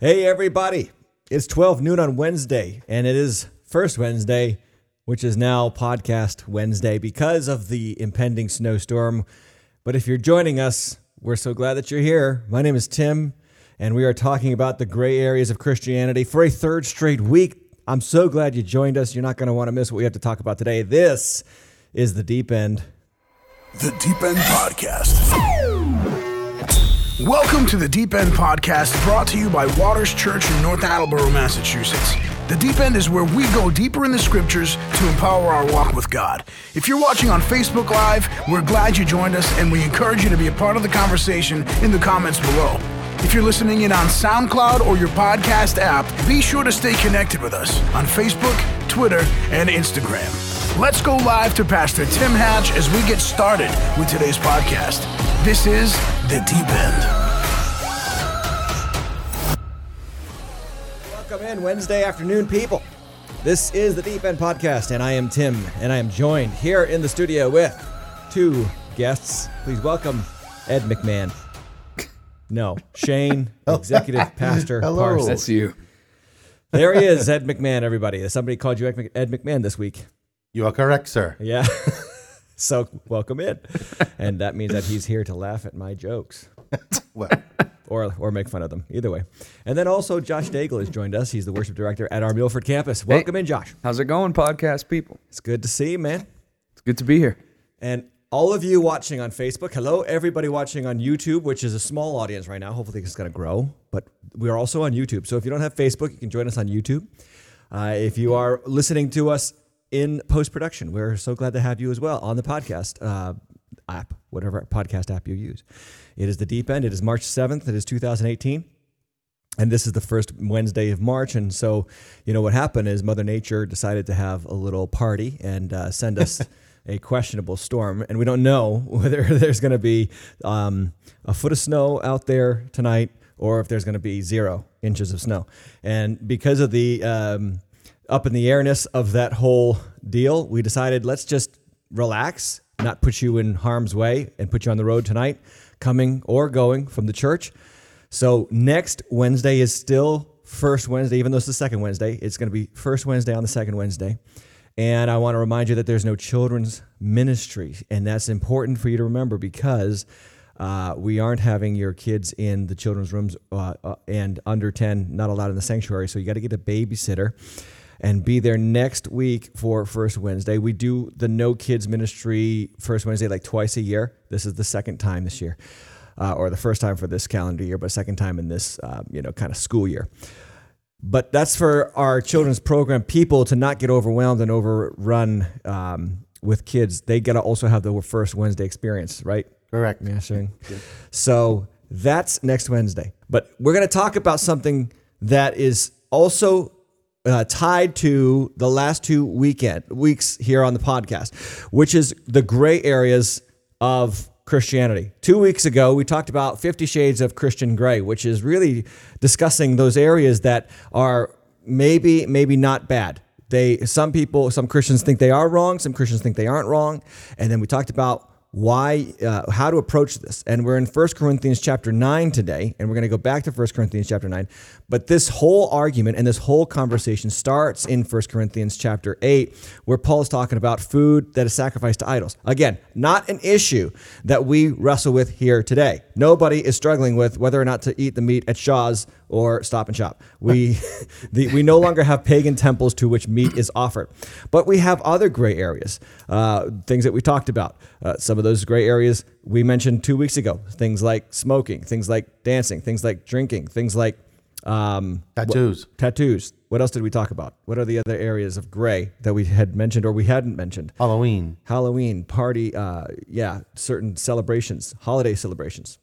Hey, everybody. It's 12 noon on Wednesday, and it is First Wednesday, which is now Podcast Wednesday because of the impending snowstorm. But if you're joining us, we're so glad that you're here. My name is Tim, and we are talking about the gray areas of Christianity for a third straight week. I'm so glad you joined us. You're not going to want to miss what we have to talk about today. This is the deep end. The Deep End Podcast. Welcome to the Deep End Podcast, brought to you by Waters Church in North Attleboro, Massachusetts. The Deep End is where we go deeper in the scriptures to empower our walk with God. If you're watching on Facebook Live, we're glad you joined us and we encourage you to be a part of the conversation in the comments below. If you're listening in on SoundCloud or your podcast app, be sure to stay connected with us on Facebook, Twitter, and Instagram. Let's go live to Pastor Tim Hatch as we get started with today's podcast. This is The Deep End. Welcome in Wednesday afternoon, people. This is the Deep End Podcast, and I am Tim, and I am joined here in the studio with two guests. Please welcome Ed McMahon. No, Shane, executive pastor. Hello. Parsons. That's you. There he is, Ed McMahon. Everybody, somebody called you Ed McMahon this week. You are correct, sir. Yeah. so welcome in, and that means that he's here to laugh at my jokes. Well, or or make fun of them. Either way. And then also Josh Daigle has joined us. He's the worship director at our Milford campus. Welcome in, Josh. How's it going, podcast people? It's good to see you, man. It's good to be here. And all of you watching on Facebook, hello, everybody watching on YouTube, which is a small audience right now. Hopefully, it's going to grow. But we are also on YouTube. So if you don't have Facebook, you can join us on YouTube. Uh, if you are listening to us in post production, we're so glad to have you as well on the podcast uh, app, whatever podcast app you use. It is the deep end. It is March 7th. It is 2018. And this is the first Wednesday of March. And so, you know, what happened is Mother Nature decided to have a little party and uh, send us a questionable storm. And we don't know whether there's going to be um, a foot of snow out there tonight or if there's going to be zero inches of snow. And because of the um, up in the airness of that whole deal, we decided let's just relax, not put you in harm's way, and put you on the road tonight, coming or going from the church. So next Wednesday is still first Wednesday, even though it's the second Wednesday. It's going to be first Wednesday on the second Wednesday. And I want to remind you that there's no children's ministry. And that's important for you to remember because uh, we aren't having your kids in the children's rooms uh, uh, and under 10, not allowed in the sanctuary. So you got to get a babysitter and be there next week for First Wednesday. We do the No Kids Ministry First Wednesday like twice a year. This is the second time this year, uh, or the first time for this calendar year, but second time in this uh, you know kind of school year. But that's for our children's program people to not get overwhelmed and overrun um, with kids. They got to also have the first Wednesday experience, right? correct. Yeah, sure. So that's next Wednesday. But we're going to talk about something that is also uh, tied to the last two weekend weeks here on the podcast, which is the gray areas of Christianity. Two weeks ago, we talked about Fifty Shades of Christian Gray, which is really discussing those areas that are maybe, maybe not bad. They, some people, some Christians think they are wrong. Some Christians think they aren't wrong. And then we talked about why uh, how to approach this. And we're in 1 corinthians chapter 9 today and we're going to go back to 1 corinthians chapter 9 but this whole argument and this whole conversation starts in 1 corinthians chapter 8 where paul is talking about food that is sacrificed to idols. Again not an issue that we wrestle with here today. Nobody is struggling with whether or not to eat the meat at shaw's or stop and shop. We the, we no longer have pagan temples to which meat is offered. But we have other gray areas uh, things that we talked about. Uh, some of those gray areas we mentioned two weeks ago. Things like smoking things like dancing things like drinking things like um, Tattoos. what- tattoos. What else did we talk about? What are the other areas of gray that we had mentioned or we hadn't mentioned? Halloween. halloween party uh, yeah certain celebrations holiday celebrations.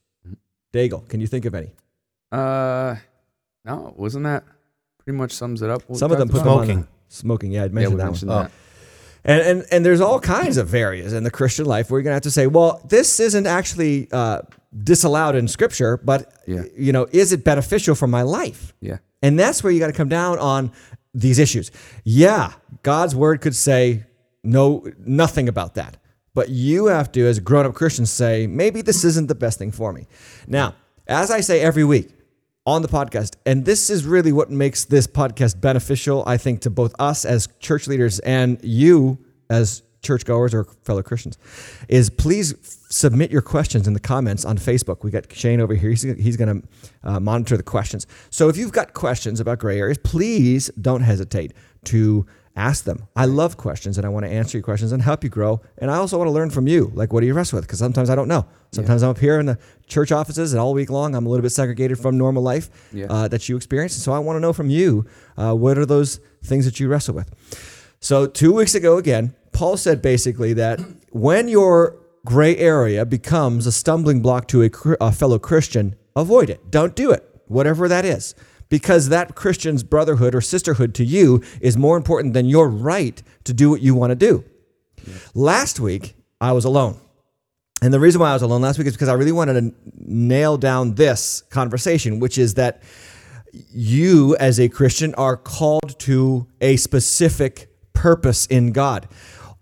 Daigle can you think of any? Uh, no, wasn't that pretty much sums it up? what some of them put them on Smoking. the- smoking yeah i Yeah, mentioned we that mentioned one that. And, and and there's all kinds of areas in the Christian life where you're gonna have to say, well, this isn't actually uh, disallowed in Scripture, but Yeah. you know, is it beneficial for my life? Yeah. And that's where you got to come down on these issues. Yeah, God's word could say no, nothing about that, but you have to, as grown-up Christians, say maybe this isn't the best thing for me. Now, as I say every week, on the podcast. And this is really what makes this podcast beneficial, I think, to both us as church leaders and you as churchgoers or fellow Christians, is please submit your questions in the comments on Facebook. We got Shane over here. He's, he's going to uh, monitor the questions. So if you've got questions about gray areas, please don't hesitate to ask them. I love questions and I want to answer your questions and help you grow. And I also want to learn from you. Like, what do you wrestle with? Because sometimes I don't know. Sometimes I'm up here in the church offices and all week long I'm a little bit segregated from normal life Yeah. uh, that you experience. And so I want to know from you uh, what are those things that you wrestle with. So two weeks ago, again, Paul said basically that when your gray area becomes a stumbling block to a, a fellow Christian, avoid it. Don't do it, whatever that is, because that Christian's brotherhood or sisterhood to you is more important than your right to do what you want to do. Last week, I was alone. And the reason why I was alone last week is because I really wanted to nail down this conversation, which is that you as a Christian are called to a specific purpose in God.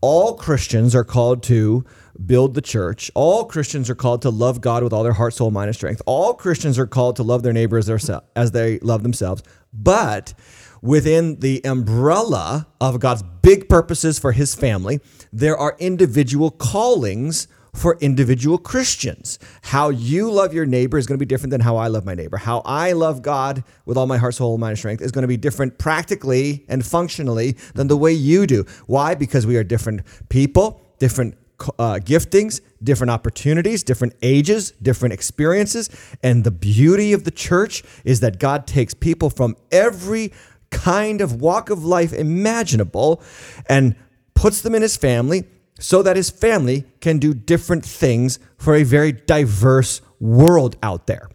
All Christians are called to build the church. All Christians are called to love God with all their heart, soul, mind, and strength. All Christians are called to love their neighbor as, as they love themselves. But within the umbrella of God's big purposes for his family, there are individual callings for individual Christians. How you love your neighbor is going to be different than how I love my neighbor. How I love God with all my heart, soul, mind, and strength is going to be different practically and functionally than the way you do. Why? Because we are different people, different uh, giftings, different opportunities, different ages, different experiences. And the beauty of the church is that God takes people from every kind of walk of life imaginable and puts them in his family so that his family can do different things for a very diverse world out there.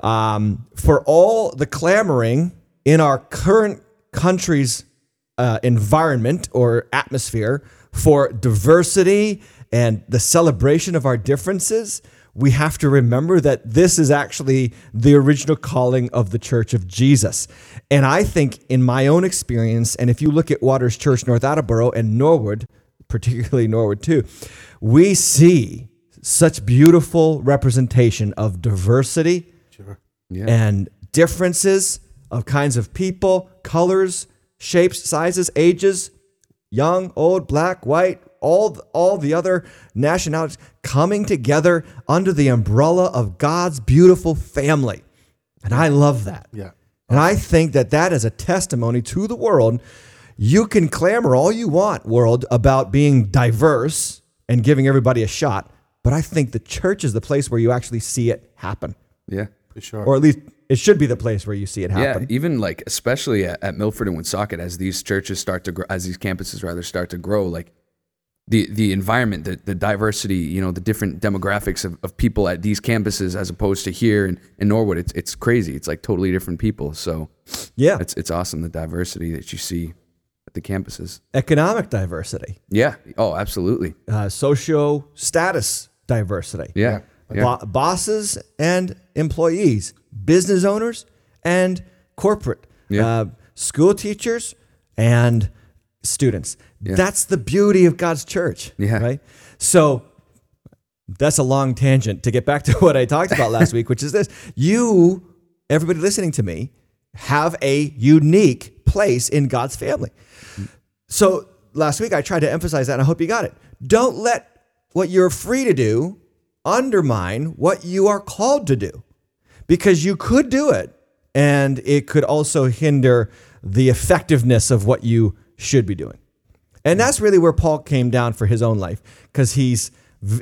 Um, for all the clamoring in our current country's uh, environment or atmosphere for diversity and the celebration of our differences, we have to remember that this is actually the original calling of the Church of Jesus. And I think, in my own experience, and if you look at Waters Church, North Attleboro, and Norwood, particularly Norwood too, we see such beautiful representation of diversity Yeah. and differences of kinds of people, colors, shapes, sizes, ages, young, old, black, white, all all the other nationalities coming together under the umbrella of God's beautiful family. And I love that. Yeah. And I think that that is a testimony to the world. You can clamor all you want, world, about being diverse and giving everybody a shot, but I think the church is the place where you actually see it happen. yeah. For sure. Or at least it should be the place where you see it happen. Yeah, happen. even like especially at, at Milford and Woonsocket, as these churches start to grow, as these campuses rather start to grow, like the the environment, the the diversity, you know, the different demographics of, of people at these campuses as opposed to here in, in Norwood, it's it's crazy. It's like totally different people. So Yeah. it's it's awesome the diversity that you see at the campuses. Economic diversity, Yeah. Oh, absolutely. uh, socio status diversity. Yeah. Yeah. Bo- bosses and employees, business owners and corporate, Yeah. uh, school teachers and students. That's the beauty of God's church. Yeah. Right. So that's a long tangent to get back to what I talked about last week, which is this: you, everybody listening to me, have a unique place in God's family. So last week I tried to emphasize that, and I hope you got it. Don't let what you're free to do undermine what you are called to do, because you could do it, and it could also hinder the effectiveness of what you should be doing. And that's really where Paul came down for his own life, because he's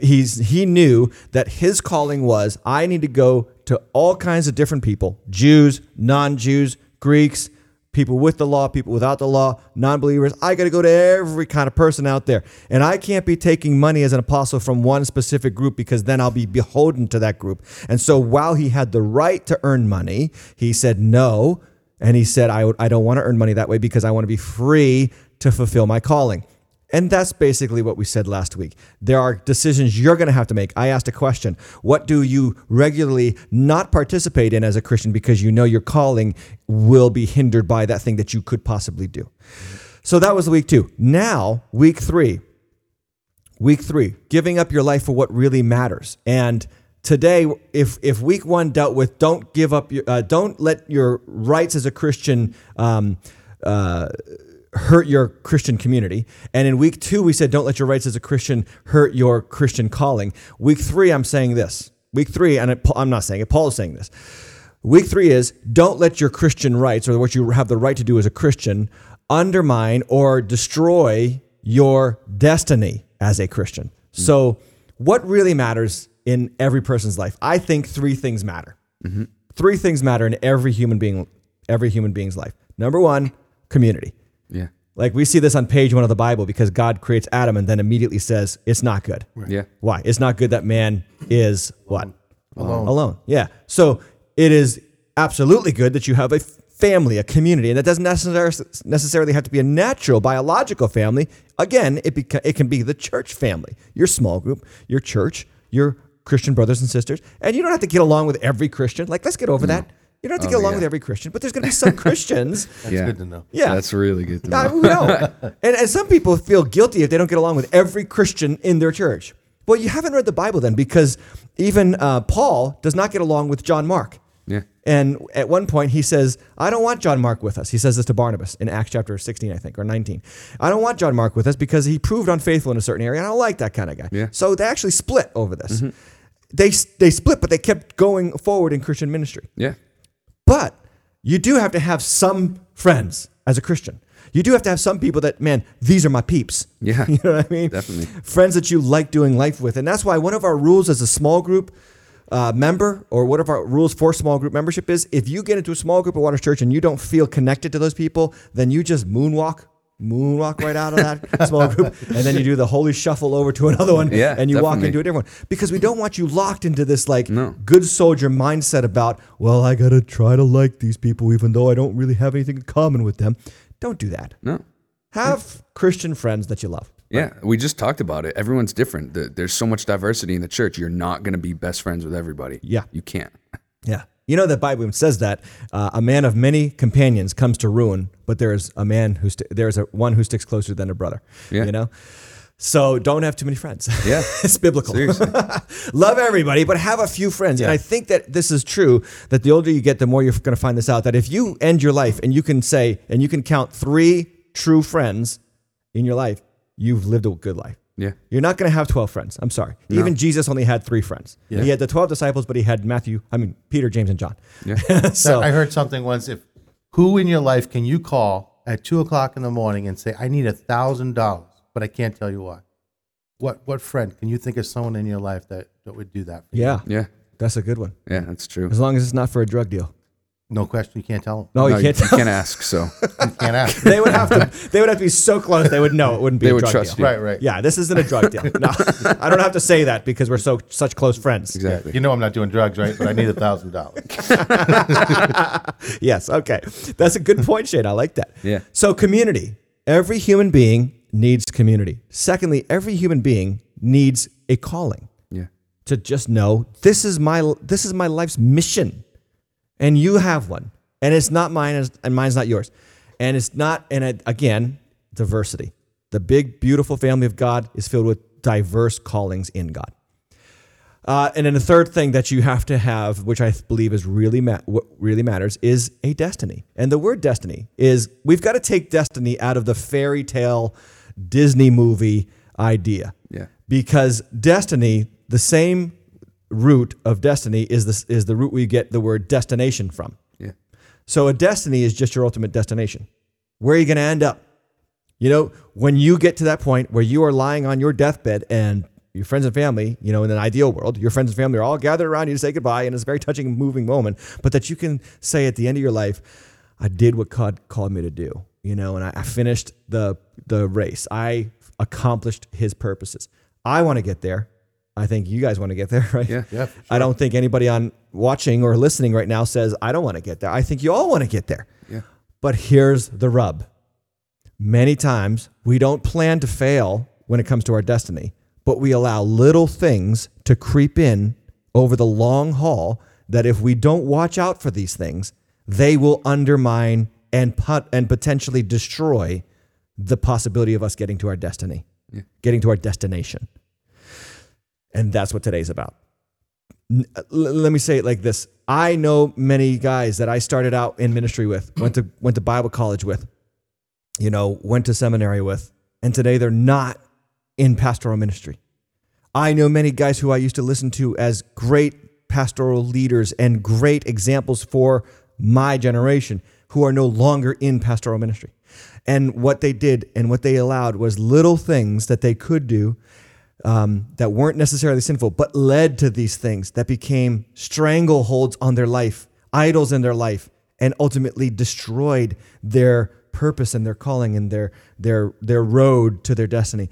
he's he knew that his calling was I need to go to all kinds of different people, Jews, non-Jews, Greeks, people with the law, people without the law, non-believers. I got to go to every kind of person out there. And I can't be taking money as an apostle from one specific group because then I'll be beholden to that group. And so while he had the right to earn money, he said no. And he said, I, I don't want to earn money that way because I want to be free to fulfill my calling. And that's basically what we said last week. There are decisions you're going to have to make. I asked a question What do you regularly not participate in as a Christian because you know your calling will be hindered by that thing that you could possibly do? So that was week two. Now, week three. Week three, giving up your life for what really matters. And today, if if week one dealt with don't give up your, uh, don't let your rights as a Christian um, uh, hurt your Christian community, and in week two we said don't let your rights as a Christian hurt your Christian calling. Week three, I'm saying this. Week three, and it, I'm not saying it. Paul is saying this. Week three is don't let your Christian rights or what you have the right to do as a Christian undermine or destroy your destiny as a Christian. Mm. So, what really matters in every person's life? I think three things matter. Mm-hmm. Three things matter in every human being, every human being's life. Number one, community. Yeah. Like we see this on page one of the Bible because God creates Adam and then immediately says it's not good. Yeah. Why? It's not good that man is what? Alone. Alone. Yeah. So it is absolutely good that you have a family, a community, and that doesn't necessar- necessarily have to be a natural biological family. Again, it beca- it can be the church family, your small group, your church, your Christian brothers and sisters, and you don't have to get along with every Christian. Like, let's get over that. You don't have to get Oh, along yeah. with every Christian, but there's going to be some Christians That's Yeah. good to know. yeah. That's really good to know. I, know. and, and some people feel guilty if they don't get along with every Christian in their church. Well, you haven't read the Bible then, because even uh, Paul does not get along with John Mark. Yeah. And at one point, he says, I don't want John Mark with us. He says this to Barnabas in Acts chapter 16, I think, or 19. I don't want John Mark with us because he proved unfaithful in a certain area. And I don't like that kind of guy. Yeah. So they actually split over this. They, they split, but they kept going forward in Christian ministry. Yeah. But you do have to have some friends as a Christian. You do have to have some people that, man, these are my peeps. Yeah. You know what I mean? Definitely. Friends that you like doing life with. And that's why one of our rules as a small group uh, member, or one of our rules for small group membership is if you get into a small group at Waters Church and you don't feel connected to those people, then you just moonwalk. Moonwalk right out of that small group, and then you do the holy shuffle over to another one, Yeah, and you walk into a different one because we don't want you locked into this like No. good soldier mindset about, well, I got to try to like these people even though I don't really have anything in common with them. Don't do that. No. Have Christian friends that you love. Yeah, we just talked about it. Everyone's different. There's so much diversity in the church. You're not going to be best friends with everybody. Yeah. You can't. Yeah. You know, the Bible says that uh, a man of many companions comes to ruin, but there is a man who st- there is a one who sticks closer than a brother. Yeah. You know? So don't have too many friends. Yeah. it's biblical. Seriously. Love everybody, but have a few friends. And I think that this is true that the older you get, the more you're going to find this out. That if you end your life and you can say, and you can count three true friends in your life, you've lived a good life. Yeah. You're not going to have 12 friends. I'm sorry. Even Jesus only had three friends. Yeah. He had the 12 disciples, but he had Matthew, I mean, Peter, James, and John. Yeah. so, I heard something once. If who in your life can you call at two o'clock in the morning and say, "I need a thousand dollars," but I can't tell you why? What what friend can you think of someone in your life that, that would do that? For you? yeah, Yeah. that's a good one. Yeah, that's true. As long as it's not for a drug deal. No question. You can't tell them. No, No, you can't. you can't ask. So You can't ask. they would have to. They would have to be so close. They would know it wouldn't be They a would drug trust deal. you. right, right. Yeah, this isn't a drug deal. No, I don't have to say that because we're so such close friends. exactly. You know I'm not doing drugs, right? But I need a thousand dollars. Yes. Okay. That's a good point, Shane. I like that. Yeah. So community. Every human being needs community. Secondly, every human being needs a calling. Yeah. to just know this is my this is my life's mission and you have one. And it's not mine and mine's not yours. And it's not and it, again diversity. The big beautiful family of god is filled with diverse callings in god. Uh, and then the third thing that you have to have, which I believe is really ma- what really matters, is a destiny. And the word destiny is we've got to take destiny out of the fairy tale Disney movie idea. Yeah. because destiny, the same root of destiny is this is the root we get the word destination from. Yeah. So a destiny is just your ultimate destination. Where are you going to end up? You know, when you get to that point where you are lying on your deathbed and your friends and family, you know, in an ideal world, your friends and family are all gathered around you to say goodbye, and it's a very touching moving moment. But that you can say at the end of your life, I did what God called me to do, you know, and I, I finished the the race. I accomplished His purposes. I want to get there. I think you guys want to get there, right? Yeah. Yeah, for I don't think anybody on watching or listening right now says I don't want to get there. I think you all want to get there. Yeah. But here's the rub. Many times we don't plan to fail when it comes to our destiny, but we allow little things to creep in over the long haul that if we don't watch out for these things, they will undermine and put and potentially destroy the possibility of us getting to our destiny, getting to our destination. And that's what today's about. Uh, l- let me say it like this. I know many guys that I started out in ministry with, went to went to Bible college with, you know, went to seminary with, and today they're not in pastoral ministry. I know many guys who I used to listen to as great pastoral leaders and great examples for my generation who are no longer in pastoral ministry. And what they did and what they allowed was little things that they could do um, that weren't necessarily sinful, but led to these things that became strangleholds on their life, idols in their life, and ultimately destroyed their purpose and their calling and their their their road to their destiny.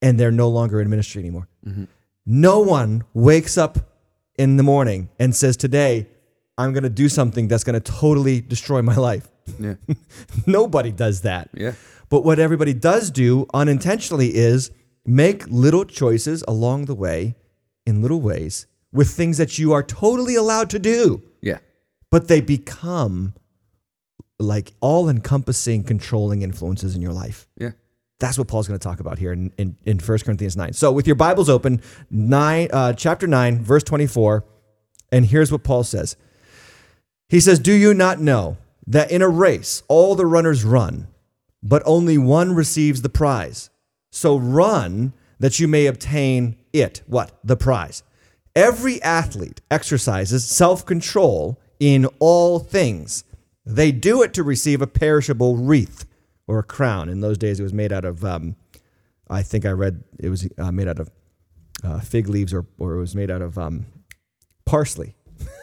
And they're no longer in ministry anymore. No one wakes up in the morning and says, Today, I'm going to do something that's going to totally destroy my life. Yeah. Nobody does that. Yeah. But what everybody does do unintentionally is make little choices along the way in little ways with things that you are totally allowed to do, Yeah. but they become like all encompassing, controlling influences in your life. Yeah. That's what Paul's going to talk about here in, in, in 1 Corinthians 9. So, with your Bibles open, nine, uh, chapter 9, verse 24, and here's what Paul says He says, Do you not know that in a race all the runners run, but only one receives the prize? So run that you may obtain it. What? The prize. Every athlete exercises self control in all things. They do it to receive a perishable wreath or a crown. In those days, it was made out of, um, I think I read it was uh, made out of uh, fig leaves or, or it was made out of um, parsley.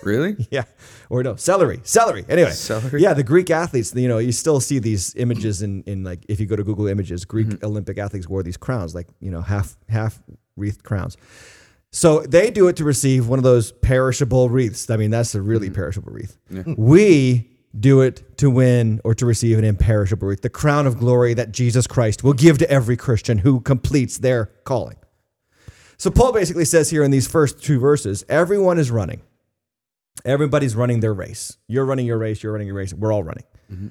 Really? Yeah, or no, celery, celery. Anyway, Celery? Yeah, the Greek athletes. You know, you still see these images in in like if you go to Google Images, Greek mm-hmm. Olympic athletes wore these crowns, like you know, half half wreathed crowns. So they do it to receive one of those perishable wreaths. I mean, that's a really mm-hmm. perishable wreath. Hmm. We do it to win or to receive an imperishable wreath, the crown of glory that Jesus Christ will give to every Christian who completes their calling. So Paul basically says here in these first two verses, everyone is running. Everybody's running their race. You're running your race, you're running your race, we're all running. Mm-hmm.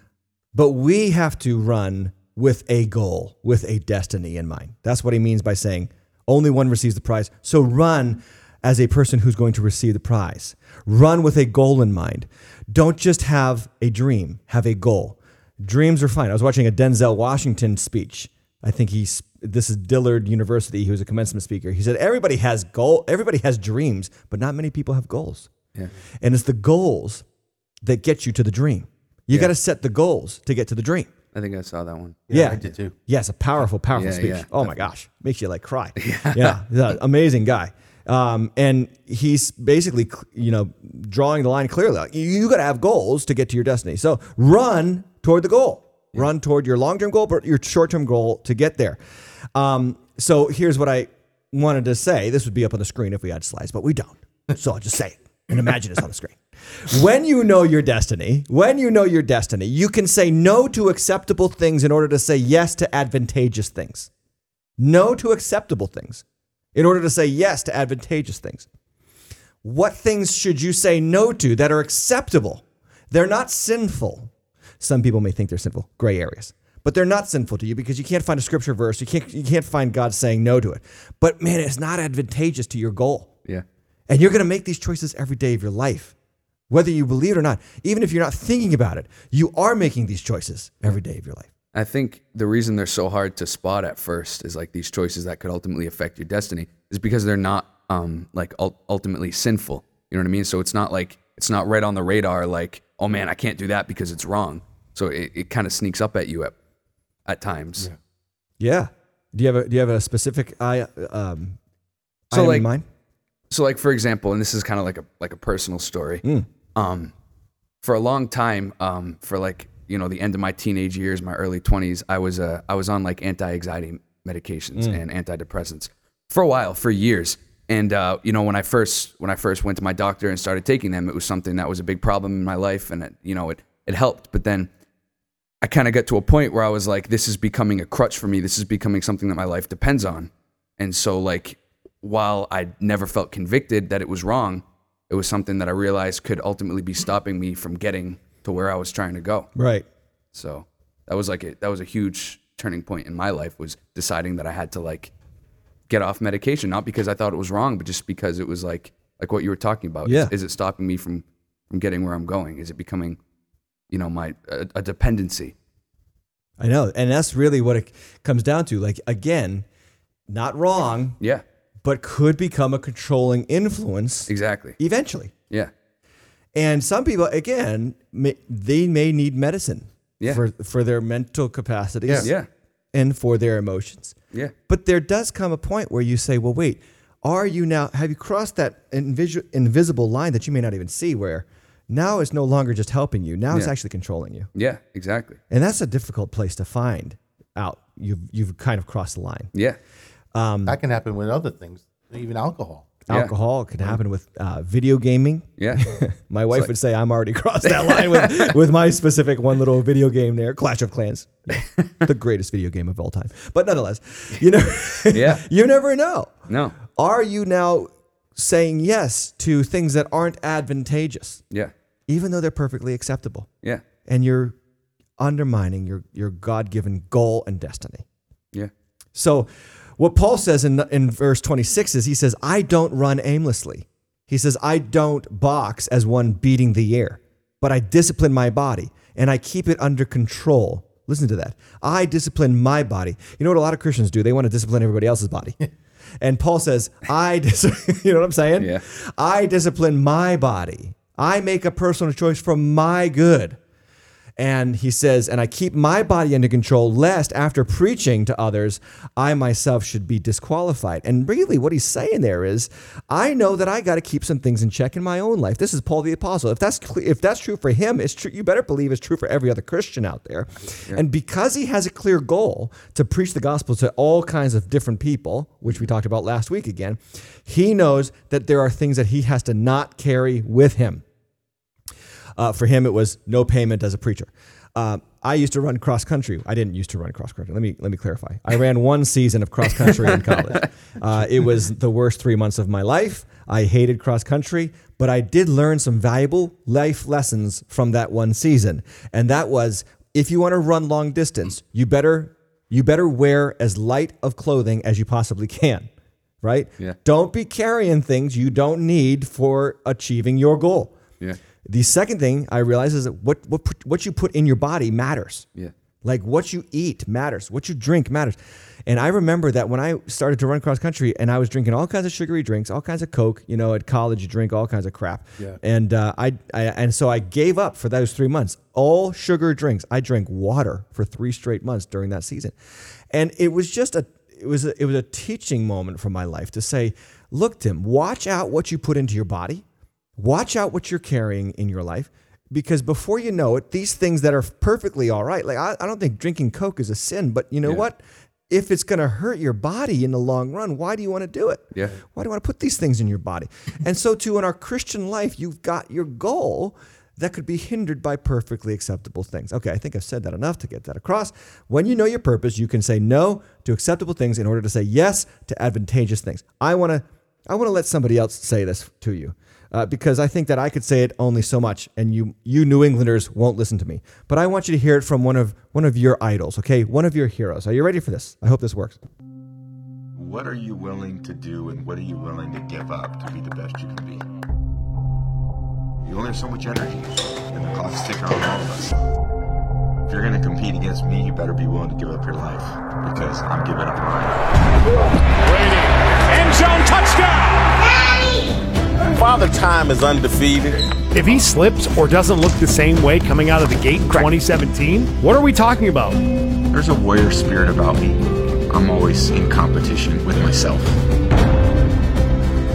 But we have to run with a goal, with a destiny in mind. That's what he means by saying only one receives the prize. So run as a person who's going to receive the prize. Run with a goal in mind. Don't just have a dream, have a goal. Dreams are fine. I was watching a Denzel Washington speech. I think he's this is Dillard University. He was a commencement speaker. He said everybody has goal, everybody has dreams, but not many people have goals. Yeah. And it's the goals that get you to the dream. You Yeah. got to set the goals to get to the dream. I think I saw that one. Yeah, I did too. Yes, a powerful, powerful Yeah, speech. yeah, oh my gosh, makes you like cry. Yeah, yeah, amazing guy. Um, and he's basically, you know, drawing the line clearly. Like, you got to have goals to get to your destiny. So run toward the goal. Run toward your long-term goal, but your short-term goal to get there. Um, so here's what I wanted to say. This would be up on the screen if we had slides, but we don't. So I'll just say it and imagine it's on the screen. When you know your destiny, when you know your destiny, you can say no to acceptable things in order to say yes to advantageous things. No to acceptable things in order to say yes to advantageous things. What things should you say no to that are acceptable? They're not sinful. Some people may think they're sinful, gray areas, but they're not sinful to you because you can't find a scripture verse. You can't, you can't find God saying no to it. But man, it's not advantageous to your goal. Yeah. And you're going to make these choices every day of your life, whether you believe it or not. Even if you're not thinking about it, you are making these choices every day of your life. I think the reason they're so hard to spot at first is like these choices that could ultimately affect your destiny is because they're not um like ultimately sinful. You know what I mean? So it's not like it's not right on the radar like, oh man, I can't do that because it's wrong. So it, it kind of sneaks up at you at at times. Yeah. Do you have a Do you have a specific I um So, item like- in mind? So like for example, and this is kind of like a like a personal story. Um, for a long time, um, for like you know the end of my teenage years, my early twenties, I was uh, I was on like anti anxiety medications and antidepressants for a while, for years. And uh, you know when I first when I first went to my doctor and started taking them, it was something that was a big problem in my life, and it, you know it it helped. But then I kind of got to a point where I was like, this is becoming a crutch for me. This is becoming something that my life depends on. And so, like, while I never felt convicted that it was wrong, it was something that I realized could ultimately be stopping me from getting to where I was trying to go. Right. So that was like a, that was a huge turning point in my life was deciding that I had to like get off medication, not because I thought it was wrong, but just because it was like like what you were talking about. Is- Yeah. Is, it stopping me from from getting where I'm going? Is it becoming, you know, my a, a dependency? I know. And that's really what it comes down to. Like, again, not wrong, Yeah, but could become a controlling influence exactly. eventually. Yeah, And some people, again, may, they may need medicine Yeah. for, for their mental capacities yeah, and for their emotions. yeah, But there does come a point where you say, well, wait, are you now, have you crossed that invis- invisible line that you may not even see where now it's no longer just helping you, now it's actually controlling you? yeah, exactly. And that's a difficult place to find out. You've, you've kind of crossed the line. Yeah, That can happen with other things, even alcohol. Yeah. Alcohol can happen with uh, video gaming. yeah, My wife would say I'm already crossed that line with, with my specific one little video game there, Clash of Clans, the greatest video game of all time. But nonetheless, you know, Yeah. you never know. no, Are you now saying yes to things that aren't advantageous, yeah, even though they're perfectly acceptable, yeah, and you're undermining your your God given goal and destiny? yeah, So, what Paul says in, in verse 26 is he says, I don't run aimlessly. He says, I don't box as one beating the air, but I discipline my body and I keep it under control. Listen to that. I discipline my body. You know what a lot of Christians do? They want to discipline everybody else's body. and Paul says, I, dis- you know what I'm saying? Yeah. I discipline my body. I make a personal choice for my good. And he says, and I keep my body under control, lest after preaching to others, I myself should be disqualified. And really, what he's saying there is, I know that I got to keep some things in check in my own life. This is Paul the apostle. If that's if that's true for him, it's true. You better believe it's true for every other Christian out there. And because he has a clear goal to preach the gospel to all kinds of different people, which we talked about last week again, he knows that there are things that he has to not carry with him. Uh, for him, it was no payment as a preacher. Uh, I used to run cross country. I didn't used to run cross country. Let me let me clarify. I ran one season of cross country in college. Uh, it was the worst three months of my life. I hated cross country, but I did learn some valuable life lessons from that one season, and that was if you want to run long distance, you better you better wear as light of clothing as you possibly can. Right? Yeah. Don't be carrying things you don't need for achieving your goal. yeah, The second thing I realize is that what what put- what you put in your body matters. yeah, Like what you eat matters, what you drink matters. And I remember that when I started to run cross country and I was drinking all kinds of sugary drinks, all kinds of Coke. You know, at college you drink all kinds of crap. Yeah. And uh, I, I and so I gave up for those three months. All sugar drinks. I drank water for three straight months during that season, and it was just a it was a, it was a teaching moment for my life to say, look, Tim, watch out what you put into your body. Watch out what you're carrying in your life because before you know it, these things that are perfectly all right, like I, I don't think drinking Coke is a sin, but you know Yeah. what? If it's going to hurt your body in the long run, why do you want to do it? Yeah. Why do you want to put these things in your body? and so, too, in our Christian life, you've got your goal that could be hindered by perfectly acceptable things. Okay, I think I've said that enough to get that across. When you know your purpose, you can say no to acceptable things in order to say yes to advantageous things. I want to I want to let somebody else say this to you. Uh, because I think that I could say it only so much, and you, you New Englanders won't listen to me. But I want you to hear it from one of one of your idols, okay? One of your heroes. Are you ready for this? I hope this works. What are you willing to do and what are you willing to give up to be the best you can be? You only have so much energy, and the clock's ticking on all of us. If you're going to compete against me, you better be willing to give up your life because I'm giving up mine. Brady, End zone touchdown. Father Time is undefeated. If he slips or doesn't look the same way coming out of the gate in 2017, what are we talking about? There's a warrior spirit about me. I'm always in competition with myself.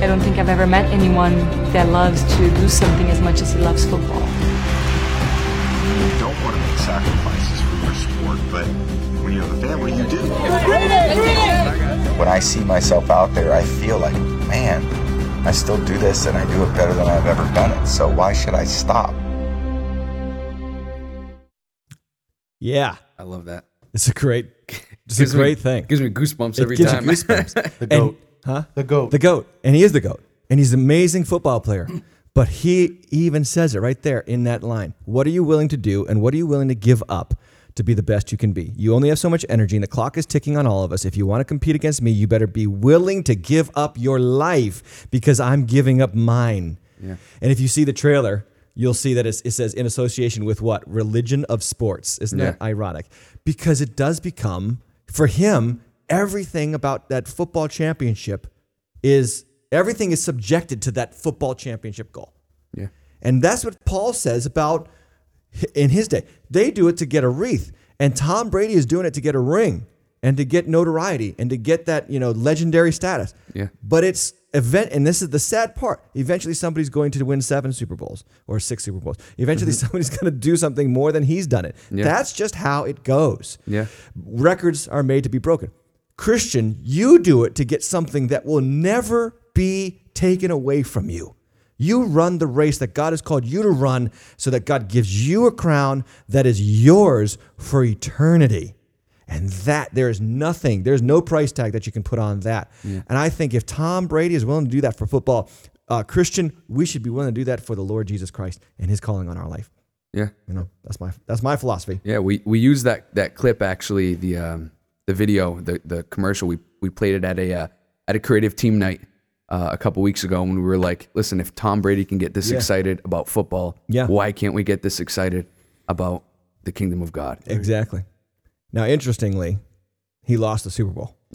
I don't think I've ever met anyone that loves to do something as much as he loves football. You don't want to make sacrifices for your sport, but when you have a family, you do. When I see myself out there, I feel like, man, I still do this and I do it better than I've ever done it. So why should I stop? Yeah, I love that. it's a great, it's a Gives me- great thing. Gives me goosebumps It every gives you time. goosebumps. The And- goat. huh? The goat. The goat, and he is the goat, and he's an amazing football player. But he even says it right there in that line. What are you willing to do, and what are you willing to give up to be the best you can be. You only have so much energy, and the clock is ticking on all of us. If you want to compete against me, you better be willing to give up your life because I'm giving up mine. Yeah. And if you see the trailer, you'll see that it's, it says in association with what? Religion of sports. Isn't that ironic? Because it does become, for him, everything about that football championship is everything is subjected to that football championship goal. Yeah. And that's what Paul says about in his day. They do it to get a wreath, and Tom Brady is doing it to get a ring and to get notoriety and to get that, you know, legendary status. Yeah. But it's event and this is the sad part. Eventually somebody's going to win 7 Super Bowls or 6 Super Bowls. Eventually somebody's going to do something more than he's done it. Mm-hmm. Yeah. That's just how it goes. Yeah. Records are made to be broken. Christian, you do it to get something that will never be taken away from you. You run the race that God has called you to run so that God gives you a crown that is yours for eternity. And that there is nothing, there's no price tag that you can put on that. And I think if Tom Brady is willing to do that for football, uh, Christian, we should be willing to do that for the Lord Jesus Christ and his calling on our life. Yeah. You know, that's my that's my philosophy. Yeah, we, we used that that clip actually the um, the video the the commercial we we played it at a uh, at a creative team night uh, a couple weeks ago when we were like, listen, if Tom Brady can get this Yeah. excited about football, Yeah. why can't we get this excited about the kingdom of God? Exactly. Now, interestingly, he lost the Super Bowl.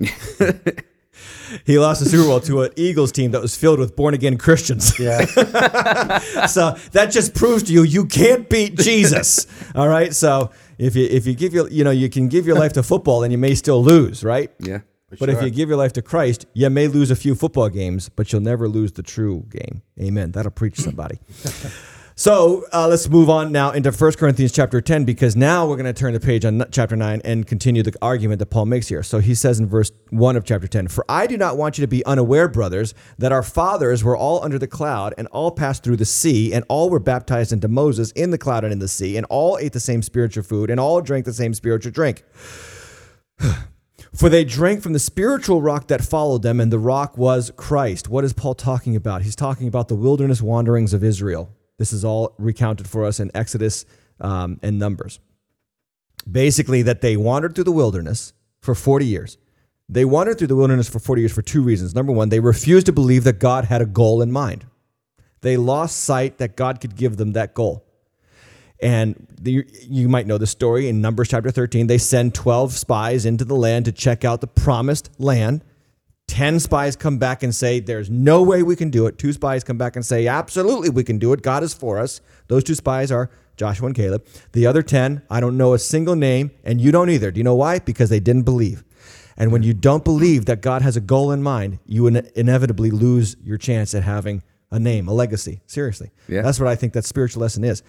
he lost the Super Bowl to an Eagles team that was filled with born again Christians. Yeah. so that just proves to you you can't beat Jesus. All right. So if you if you give your you know you can give your life to football and you may still lose, right? Yeah. But if you give your life to Christ, you may lose a few football games, but you'll never lose the true game. Amen. That'll preach somebody. so uh, let's move on now into 1 Corinthians chapter 10, because now we're going to turn the page on chapter 9 and continue the argument that Paul makes here. So he says in verse 1 of chapter 10 For I do not want you to be unaware, brothers, that our fathers were all under the cloud, and all passed through the sea, and all were baptized into Moses in the cloud and in the sea, and all ate the same spiritual food, and all drank the same spiritual drink. For they drank from the spiritual rock that followed them, and the rock was Christ. What is Paul talking about? He's talking about the wilderness wanderings of Israel. This is all recounted for us in Exodus um, and Numbers. Basically, that they wandered through the wilderness for 40 years. They wandered through the wilderness for 40 years for two reasons. Number one, they refused to believe that God had a goal in mind. They lost sight that God could give them that goal. And the, you might know the story in Numbers chapter 13. They send 12 spies into the land to check out the promised land. 10 spies come back and say, There's no way we can do it. Two spies come back and say, Absolutely, we can do it. God is for us. Those two spies are Joshua and Caleb. The other 10, I don't know a single name, and you don't either. Do you know why? Because they didn't believe. And when you don't believe that God has a goal in mind, you ine- inevitably lose your chance at having a name, a legacy. Seriously. Yeah. That's what I think that spiritual lesson is.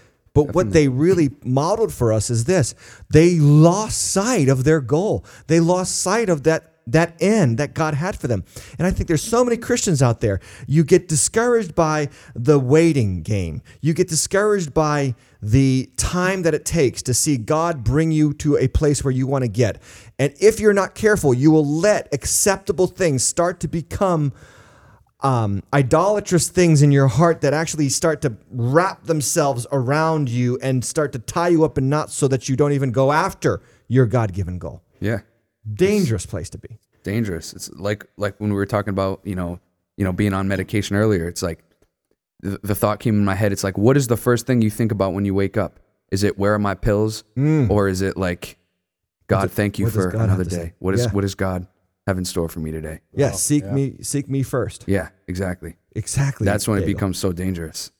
But what they really modeled for us is this they lost sight of their goal, they lost sight of that. That end that God had for them. And I think there's so many Christians out there. You get discouraged by the waiting game. You get discouraged by the time that it takes to see God bring you to a place where you want to get. And if you're not careful, you will let acceptable things start to become um, idolatrous things in your heart that actually start to wrap themselves around you and start to tie you up in knots so that you don't even go after your God given goal. Yeah. Dangerous place to be. dangerous. It's like like when we were talking about you know you know being on medication earlier. It's like the, the thought came in my head. It's like what is the first thing you think about when you wake up? Is it where are my pills, or is it like God, thank you Mm. for God another day? say? What is Yeah. what does God have in store for me today? Yeah, seek me, seek me first. Yeah, exactly. Exactly. That's when it There you go. becomes so dangerous.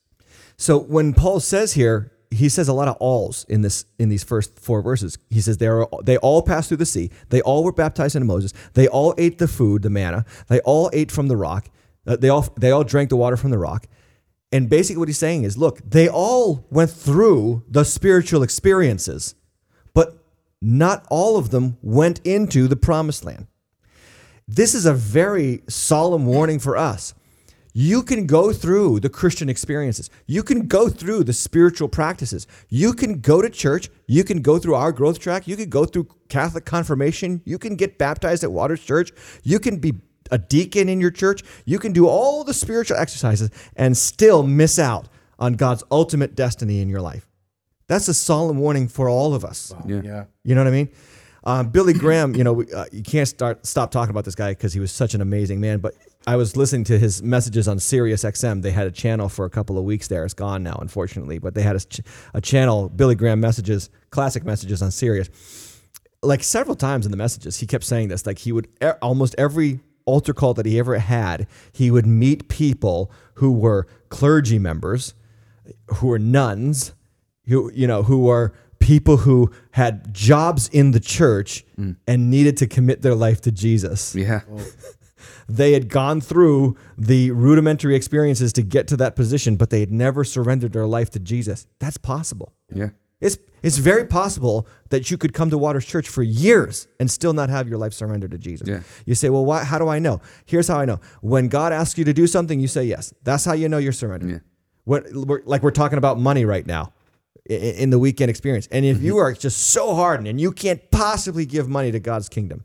So when Paul says here, he says a lot of alls in this in these first four verses. He says they are they all passed through the sea. They all were baptized into Moses. They all ate the food, the manna. They all ate from the rock. Uh, they all they all drank the water from the rock. And basically what he's saying is, look, they all went through the spiritual experiences, but not all of them went into the promised land. This is a very solemn warning for us. You can go through the Christian experiences. You can go through the spiritual practices. You can go to church. You can go through our growth track. You can go through Catholic confirmation. You can get baptized at Waters Church. You can be a deacon in your church. You can do all the spiritual exercises and still miss out on God's ultimate destiny in your life. That's a solemn warning for all of us. Yeah. Yeah. You know what I mean? Um, Billy Graham, you know, we, uh, you can't start stop talking about this guy because he was such an amazing man. But I was listening to his messages on Sirius XM. They had a channel for a couple of weeks there. It's gone now, unfortunately. But they had a, ch- a channel, Billy Graham messages, classic messages on Sirius. Like several times in the messages, he kept saying this. Like he would e- almost every altar call that he ever had, he would meet people who were clergy members, who were nuns, who you know who were people who had jobs in the church mm. and needed to commit their life to Jesus. Yeah. Oh. They had gone through the rudimentary experiences to get to that position, but they had never surrendered their life to Jesus. That's possible. Yeah. It's it's very possible that you could come to Waters Church for years and still not have your life surrendered to Jesus. Yeah. You say, "Well, why, how do I know?" Here's how I know. When God asks you to do something, you say yes. That's how you know you're surrendered. Yeah. What we're, like we're talking about money right now i- i- in the weekend experience. And if you are just so hardened and you can't possibly give money to God's kingdom,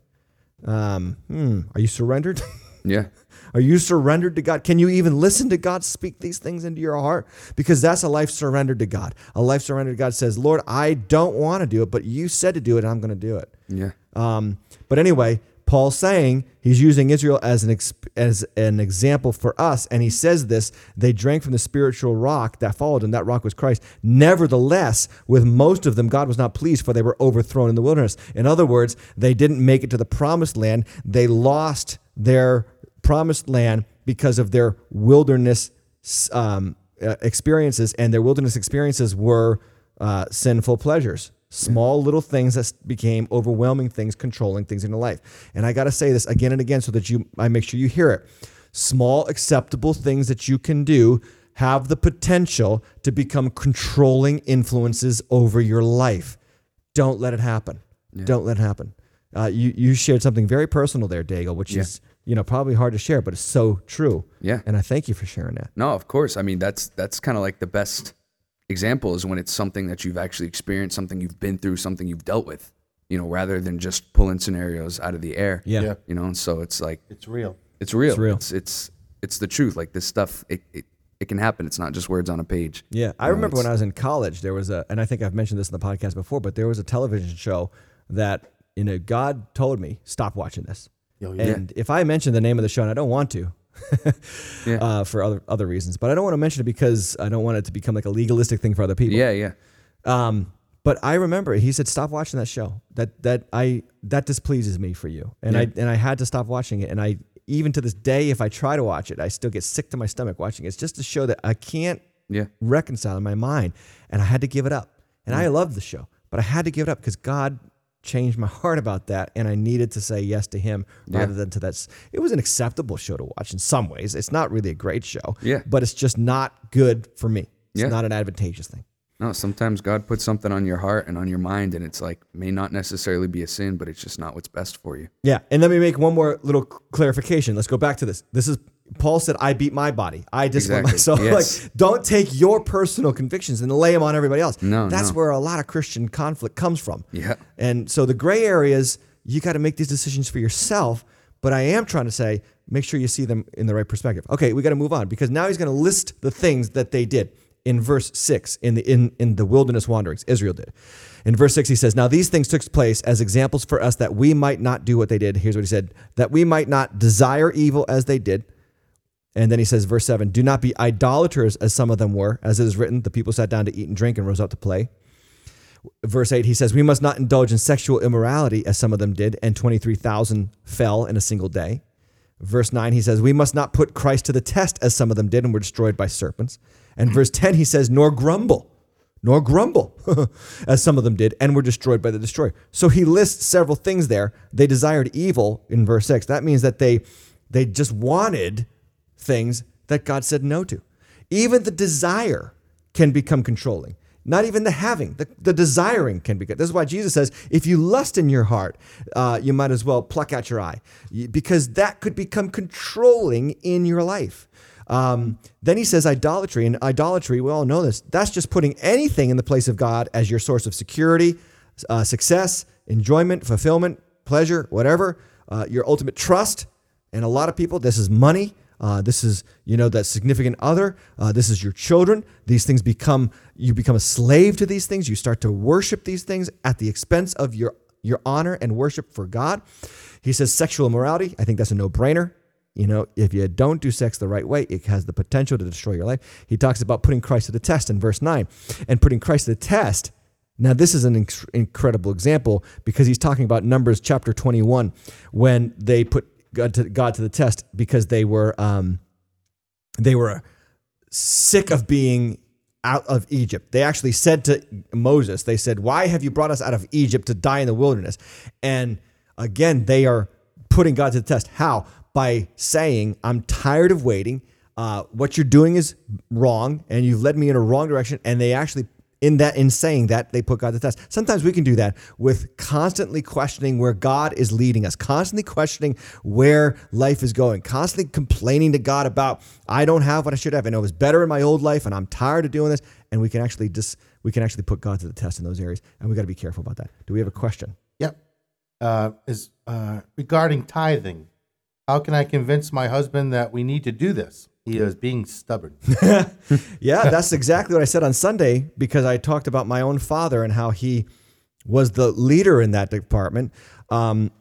um, hmm, are you surrendered? Yeah. Are you surrendered to God? Can you even listen to God speak these things into your heart? Because that's a life surrendered to God. A life surrendered to God says, Lord, I don't want to do it, but you said to do it, and I'm going to do it. Yeah. Um, but anyway, Paul's saying he's using Israel as an as an example for us, and he says this: they drank from the spiritual rock that followed them. That rock was Christ. Nevertheless, with most of them, God was not pleased, for they were overthrown in the wilderness. In other words, they didn't make it to the promised land. They lost their promised land because of their wilderness um, experiences, and their wilderness experiences were uh, sinful pleasures, small little things that became overwhelming things, controlling things in your life. And I got to say this again and again so that you, I make sure you hear it. Small, acceptable things that you can do have the potential to become controlling influences over your life. Don't let it happen. Don't let it happen. Uh, you you shared something very personal there, Dago, which Yeah. is you know probably hard to share, but it's so true. Yeah. And I thank you for sharing that. No, of course. I mean, that's that's kind of like the best example is when it's something that you've actually experienced, something you've been through, something you've dealt with. You know, rather than just pulling scenarios out of the air. Yeah. Yeah. You know, and so it's like It's real. it's real. It's real. It's it's it's the truth. Like this stuff, it it, it can happen. It's not just words on a page. Yeah, I know, remember when I was in college, there was a, and I think I've mentioned this in the podcast before, but there was a television show that, you know, God told me, stop watching this. Yo, yeah. And if I mention the name of the show, and I don't want to, Yeah. uh, for other other reasons, but I don't want to mention it because I don't want it to become like a legalistic thing for other people. Yeah, yeah. Um, but I remember he said, "Stop watching that show. That that I that displeases me for you." And I and I had to stop watching it. And I even to this day, if I try to watch it, I still get sick to my stomach watching it. It's just a show that I can't Yeah. reconcile in my mind, and I had to give it up. And I loved the show, but I had to give it up because God changed my heart about that, and I needed to say yes to Him rather than to that. It was an acceptable show to watch in some ways. It's not really a great show, Yeah. but it's just not good for me. It's Yeah. not an advantageous thing. No, sometimes God puts something on your heart and on your mind, and it's like may not necessarily be a sin, but it's just not what's best for you. Yeah, and let me make one more little clarification. Let's go back to this. This is Paul said, "I beat my body. I discipline Exactly. myself." Yes. Like, don't take your personal convictions and lay them on everybody else. No, that's no. where a lot of Christian conflict comes from. Yeah. and so the gray areas, you got to make these decisions for yourself. But I am trying to say, make sure you see them in the right perspective. Okay, we got to move on because now he's going to list the things that they did in verse six in the in in the wilderness wanderings. Israel did. In verse six, he says, "Now these things took place as examples for us that we might not do what they did." Here's what he said: that we might not desire evil as they did. And then he says, verse 7 Do not be idolaters as some of them were, as it is written, the people sat down to eat and drink and rose up to play. Verse 8, he says, We must not indulge in sexual immorality as some of them did, and 23,000 fell in a single day. Verse 9, he says, We must not put Christ to the test as some of them did and were destroyed by serpents. And verse 10, he says, Nor grumble, nor grumble as some of them did and were destroyed by the destroyer. So he lists several things there. They desired evil in verse 6. That means that they they just wanted things that God said no to. Even the desire can become controlling. Not even the having, the, the desiring can be good. This is why Jesus says, if you lust in your heart, uh, you might as well pluck out your eye, because that could become controlling in your life. Um, then he says idolatry, and idolatry, we all know this, that's just putting anything in the place of God as your source of security, uh, success, enjoyment, fulfillment, pleasure, whatever, uh, your ultimate trust. And a lot of people, this is money. Uh, this is, you know, that significant other. Uh, this is your children. These things become, you become a slave to these things. You start to worship these things at the expense of your, your honor and worship for God. He says sexual immorality. I think that's a no brainer. You know, if you don't do sex the right way, it has the potential to destroy your life. He talks about putting Christ to the test in verse 9 and putting Christ to the test. Now, this is an inc- incredible example because he's talking about Numbers chapter 21 when they put God to, God to the test because they were um, they were sick of being out of Egypt. They actually said to Moses, they said, "Why have you brought us out of Egypt to die in the wilderness?" And again, they are putting God to the test. How? By saying, "I'm tired of waiting. Uh, what you're doing is wrong, and you've led me in a wrong direction." And they actually in that in saying that they put God to the test. Sometimes we can do that with constantly questioning where God is leading us, constantly questioning where life is going, constantly complaining to God about I don't have what I should have. Know it was better in my old life and I'm tired of doing this. And we can actually just we can actually put God to the test in those areas. And we got to be careful about that. Do we have a question? Yep. Uh, is uh, regarding tithing. How can I convince my husband that we need to do this? He is being stubborn. Yeah, that's exactly what I said on Sunday because I talked about my own father and how he was the leader in that department. Um,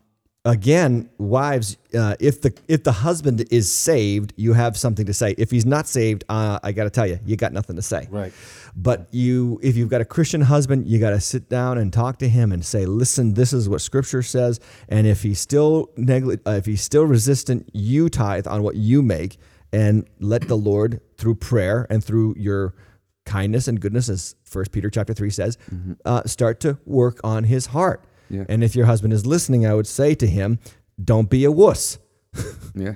again, wives, uh, if the if the husband is saved, you have something to say. If he's not saved, uh, I got to tell you, you got nothing to say. Right. But you, if you've got a Christian husband, you got to sit down and talk to him and say, "Listen, this is what Scripture says." And if he's still negli- uh, if he's still resistant, you tithe on what you make, and let the Lord, through prayer and through your kindness and goodness, as First Peter chapter three says, uh, start to work on his heart. Yeah. And if your husband is listening, I would say to him, "Don't be a wuss." Yeah.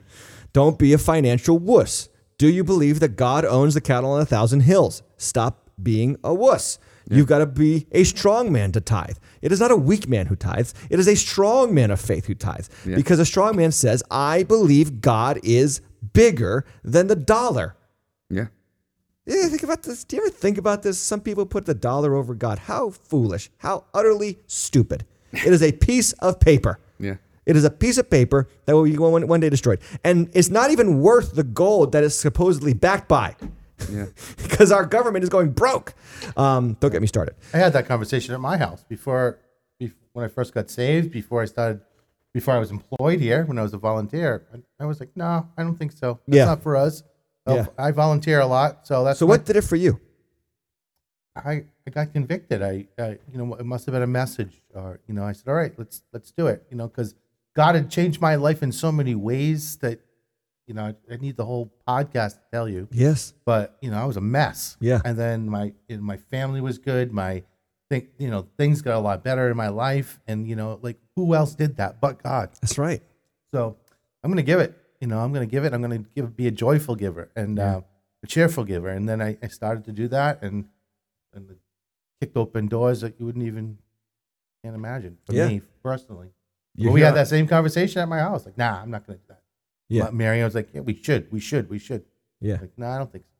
Don't be a financial wuss. Do you believe that God owns the cattle on a thousand hills? Stop being a wuss. You've got to be a strong man to tithe. It is not a weak man who tithes. It is a strong man of faith who tithes. Yeah. Because a strong man says, I believe God is bigger than the dollar. Yeah. Yeah, think about this. Do you ever think about this? Some people put the dollar over God. How foolish. How utterly stupid. It is a piece of paper. Yeah. It is a piece of paper that will be one, one day destroyed. And it's not even worth the gold that it's supposedly backed by Yeah. because our government is going broke. Um, don't get me started. I had that conversation at my house before, bef when I first got saved, before I started, before I was employed here, when I was a volunteer. I, I was like, no, I don't think so. That's Yeah. not for us. Uh, Yeah. I volunteer a lot, so that's So, what did it for you? I, I got convicted. I, I, you know, it must have been a message, or you know, I said, all right, let's let's do it. You know, because God had changed my life in so many ways that, you know, I, I need the whole podcast to tell you. Yes. But you know, I was a mess. Yeah. And then my and my family was good. My think you know things got a lot better in my life, and you know, like who else did that but God? That's right. So I'm gonna give it. You know, I'm gonna give it. I'm gonna give be a joyful giver and uh, a cheerful giver. And then I, I started to do that, and and kicked open doors that you wouldn't even can't imagine for Yeah. me personally. You but we had that same conversation at my house. Like, nah, I'm not gonna do that. Yeah. But Mary, I was like, yeah, we should, we should, we should. Yeah. Like, no, I don't think so.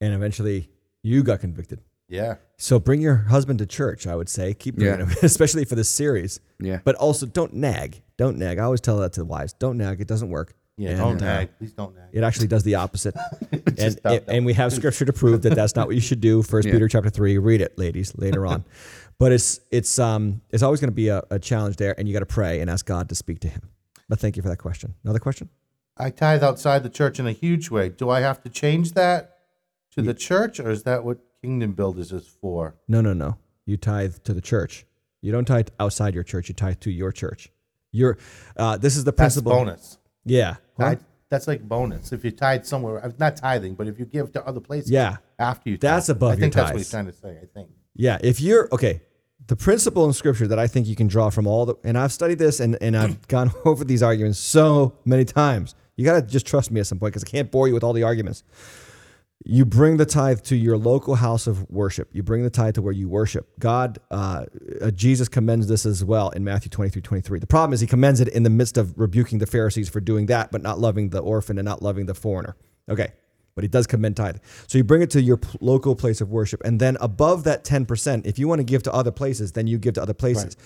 And eventually you got convicted. Yeah. So bring your husband to church, I would say. Keep bringing Yeah. him, especially for this series. Yeah. But also don't nag. Don't nag. I always tell that to the wives. Don't nag. It doesn't work. Yeah. And, don't uh, nag. Please don't nag. It actually does the opposite. and, just not and, and we have scripture to prove that that's not what you should do. First Yeah. Peter chapter three. Read it, ladies, later on. but it's it's um it's always going to be a, a challenge there, and you got to pray and ask God to speak to him. But thank you for that question. Another question? I tithe outside the church in a huge way. Do I have to change that to the church, or is that what Kingdom Builders is for? No, no, no. You tithe to the church. You don't tithe outside your church. You tithe to your church. Your uh, this is the That's principle. bonus. Yeah. Huh? That's like bonus. If you tithe somewhere, uh, not tithing, but if you give to other places, Yeah. after you, That's tithe. above I think that's what he's trying to say. I think. Yeah, if you're okay, the principle in scripture that I think you can draw from all the and I've studied this and, and I've gone over these arguments so many times. You gotta just trust me at some point because I can't bore you with all the arguments. You bring the tithe to your local house of worship. You bring the tithe to where you worship. God, uh, uh, Jesus commends this as well in Matthew 23, 23. The problem is he commends it in the midst of rebuking the Pharisees for doing that, but not loving the orphan and not loving the foreigner. Okay, but he does commend tithe. So you bring it to your p- local place of worship. And then above that 10%, if you want to give to other places, then you give to other places.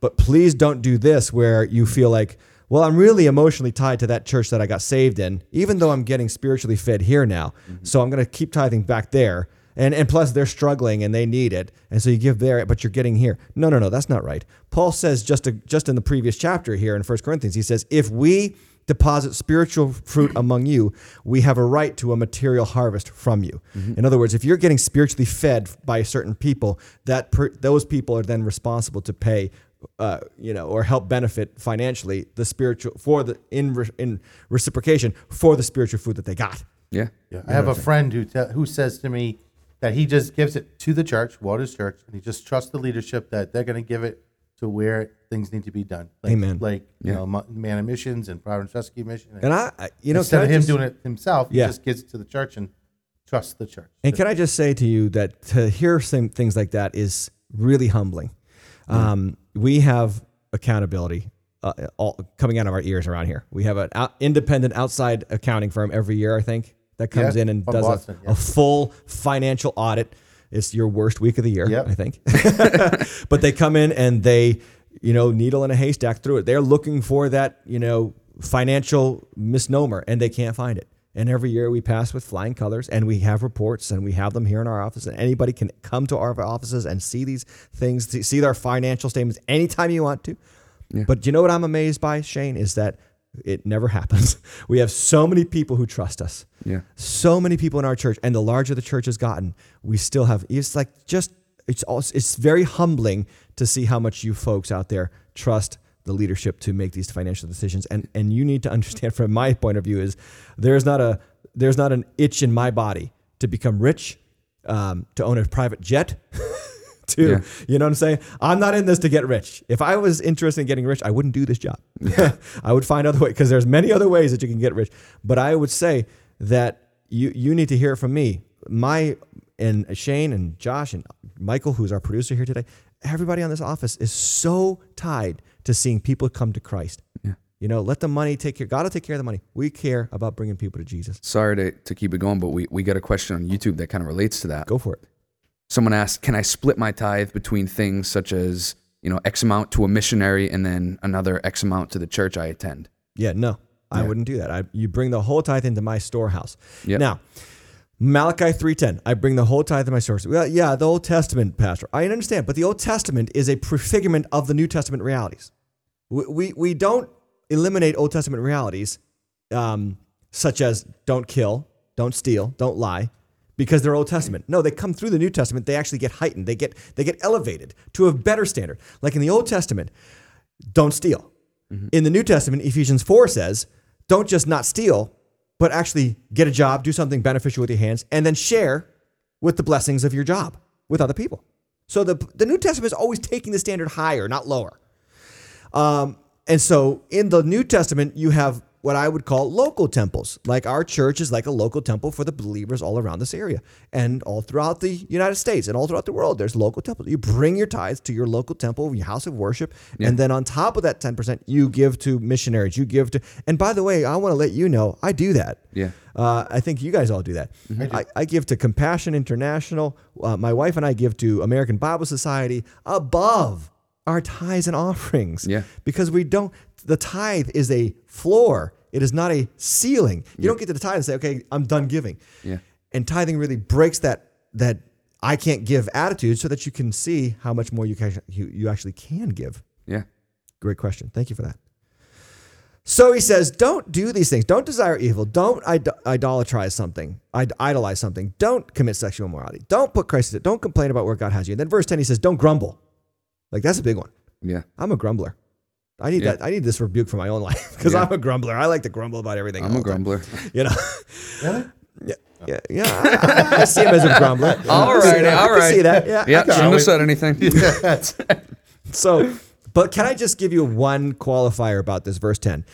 But please don't do this where you feel like, well, I'm really emotionally tied to that church that I got saved in, even though I'm getting spiritually fed here now. Mm-hmm. So I'm going to keep tithing back there. And, and plus, they're struggling and they need it. And so you give there, but you're getting here. No, no, no, that's not right. Paul says just, to, just in the previous chapter here in 1 Corinthians, he says, if we deposit spiritual fruit among you, we have a right to a material harvest from you. Mm-hmm. In other words, if you're getting spiritually fed by certain people, that per, those people are then responsible to pay, uh, you know, or help benefit financially the spiritual for the in re, in reciprocation for the spiritual food that they got. Yeah. Yeah, I have a friend who te- who says to me that he just gives it to the church, Waters Church, and he just trusts the leadership that they're going to give it to where things need to be done. Like, Amen. Like you know, Mo- Man of Missions and Providence Rescue Mission. And I, I you know, instead of him just- doing it himself, Yeah. he just gives it to the church and trusts the church. And can I just say to you that to hear some things like that is really humbling. Um, we have accountability uh, all, coming out of our ears around here. We have an out, independent outside accounting firm every year, I think, that comes Yeah, in and does Boston, a, yeah. a full financial audit. It's your worst week of the year, Yep. I think. but they come in and they, you know, needle in a haystack through it. They're looking for that, you know, financial misnomer and they can't find it. And every year we pass with flying colors and we have reports and we have them here in our office. And anybody can come to our offices and see these things, see- our financial statements anytime you want to. But you know what I'm amazed by, Shane, is that it never happens. We have so many people who trust us. Yeah. So many people in our church, and the larger the church has gotten, we still have. It's like just it's also, it's very humbling to see how much you folks out there trust the leadership to make these financial decisions. And and you need to understand, from my point of view, is there's not a there's not an itch in my body to become rich, um, to own a private jet. to Yeah. you know what I'm saying? I'm not in this to get rich. If I was interested in getting rich, I wouldn't do this job. I would find other ways because there's many other ways that you can get rich. But I would say that you you need to hear it from me. My and Shane and Josh and Michael, who's our producer here today, everybody on this office is so tied to seeing people come to Christ. Yeah. You know, let the money take care. God will take care of the money. We care about bringing people to Jesus. Sorry to, to keep it going, but we, we got a question on YouTube that kind of relates to that. Go for it. Someone asked, Can I split my tithe between things such as, you know, X amount to a missionary and then another X amount to the church I attend? Yeah, no, I wouldn't do that. I, you bring the whole tithe into my storehouse. Yep. Now, Malachi 3.10, I bring the whole tithe in my source. Well, yeah, the Old Testament, Pastor. I understand, but the Old Testament is a prefigurement of the New Testament realities. We, we, we don't eliminate Old Testament realities um, such as don't kill, don't steal, don't lie, because they're Old Testament. No, they come through the New Testament. They actually get heightened. They get they get elevated to a better standard. Like in the Old Testament, don't steal. In the New Testament, Ephesians 4 says, don't just not steal, but actually get a job, do something beneficial with your hands, and then share with the blessings of your job with other people. So the, the New Testament is always taking the standard higher, not lower. Um, and so in the New Testament, you have what I would call local temples. Like our church is like a local temple for the believers all around this area and all throughout the United States and all throughout the world. There's local temples. You bring your tithes to your local temple, your house of worship, and then on top of that 10%, you give to missionaries. You give to, and by the way, I want to let you know, I do that. Yeah. Uh, I think you guys all do that. I, I give to Compassion International. Uh, my wife and I give to American Bible Society above our tithes and offerings. Yeah. Because we don't, the tithe is a floor, it is not a ceiling. You don't get to the tithe and say, okay, I'm done giving. Yeah. And tithing really breaks that, that I can't give attitude so that you can see how much more you, can, you, you actually can give. Yeah. Great question. Thank you for that. So he says, don't do these things. Don't desire evil. Don't Id- idolatrize something, Id- idolize something. Don't commit sexual immorality. Don't put Christ in it. Don't complain about where God has you. And then verse 10, he says, don't grumble. Like that's a big one. Yeah. I'm a grumbler. I need Yeah. that. I need this rebuke for my own life because Yeah. I'm a grumbler. I like to grumble about everything. I'm a the time. grumbler. You know? Really? Yeah. Yeah. yeah I, I- I see him as a grumbler. All I see right, that. I can see that. Yeah. Yeah. I Shouldn't have said anything. Yeah. So, but can I just give you one qualifier about this verse 10?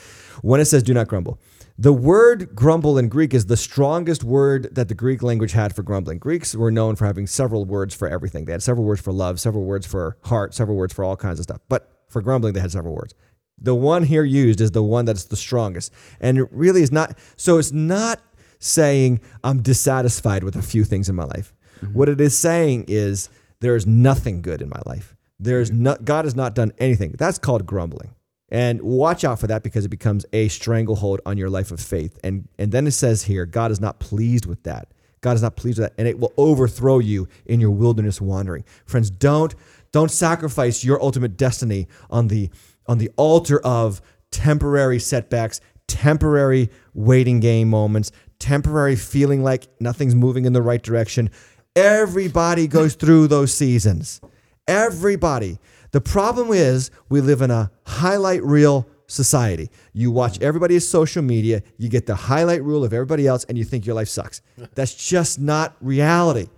When it says do not grumble. The word grumble in Greek is the strongest word that the Greek language had for grumbling. Greeks were known for having several words for everything. They had several words for love, several words for heart, several words for all kinds of stuff. But for grumbling, they had several words. The one here used is the one that's the strongest. And it really is not, so it's not saying I'm dissatisfied with a few things in my life. Mm-hmm. What it is saying is there is nothing good in my life. There's mm-hmm. not, God has not done anything. That's called grumbling. And watch out for that because it becomes a stranglehold on your life of faith. And and then it says here, God is not pleased with that. God is not pleased with that, and it will overthrow you in your wilderness wandering. Friends, don't don't sacrifice your ultimate destiny on the on the altar of temporary setbacks, temporary waiting game moments, temporary feeling like nothing's moving in the right direction. Everybody goes through those seasons. Everybody. The problem is we live in a highlight reel society. You watch everybody's social media, you get the highlight reel of everybody else, and you think your life sucks. That's just not reality.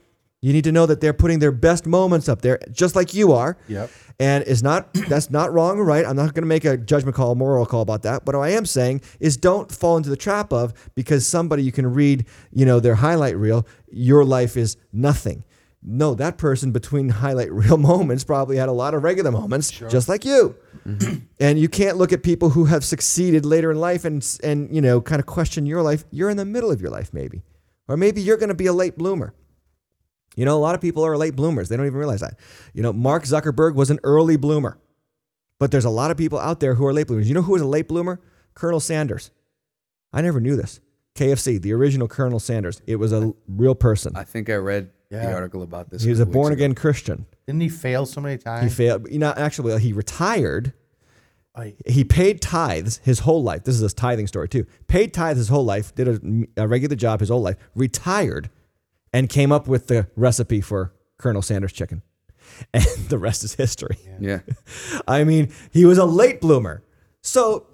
You need to know that they're putting their best moments up there, just like you are. Yep. And it's not that's not wrong or right. I'm not going to make a judgment call, a moral call about that. But what I am saying is don't fall into the trap of because somebody you can read, you know, their highlight reel, your life is nothing. No, that person between highlight reel moments probably had a lot of regular moments, just like you. Mm-hmm. and you can't look at people who have succeeded later in life and and you know kind of question your life. You're in the middle of your life, maybe, or maybe you're going to be a late bloomer. You know, a lot of people are late bloomers. They don't even realize that. You know, Mark Zuckerberg was an early bloomer, but there's a lot of people out there who are late bloomers. You know who was a late bloomer? Colonel Sanders. I never knew this. KFC, the original Colonel Sanders. It was a real person. I think I read the article about this. He was a couple weeks born ago. again Christian. Didn't he fail so many times? He failed. You know, actually, uh, he retired. I- He paid tithes his whole life. This is a tithing story too. Paid tithes his whole life. Did a, a regular job his whole life. Retired, and came up with the recipe for Colonel Sanders chicken. And the rest is history. Yeah. I mean, he was a late bloomer. So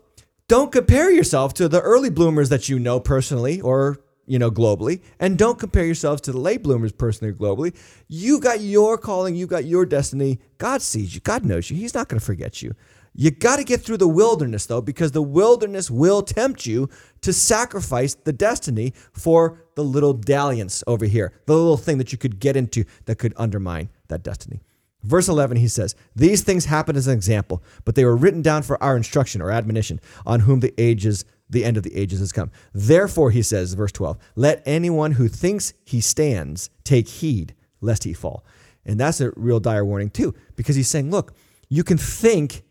don't compare yourself to the early bloomers that you know personally or you know globally, and don't compare yourselves to the late bloomers personally globally. You got your calling, you got your destiny. God sees you, God knows you. He's not going to forget you. You got to get through the wilderness though, because the wilderness will tempt you to sacrifice the destiny for the little dalliance over here, the little thing that you could get into that could undermine that destiny. Verse 11, he says, These things happen as an example, but they were written down for our instruction or admonition, on whom the ages, the end of the ages has come. Therefore, he says, verse 12, let anyone who thinks he stands take heed lest he fall. And that's a real dire warning, too, because he's saying, Look, you can think,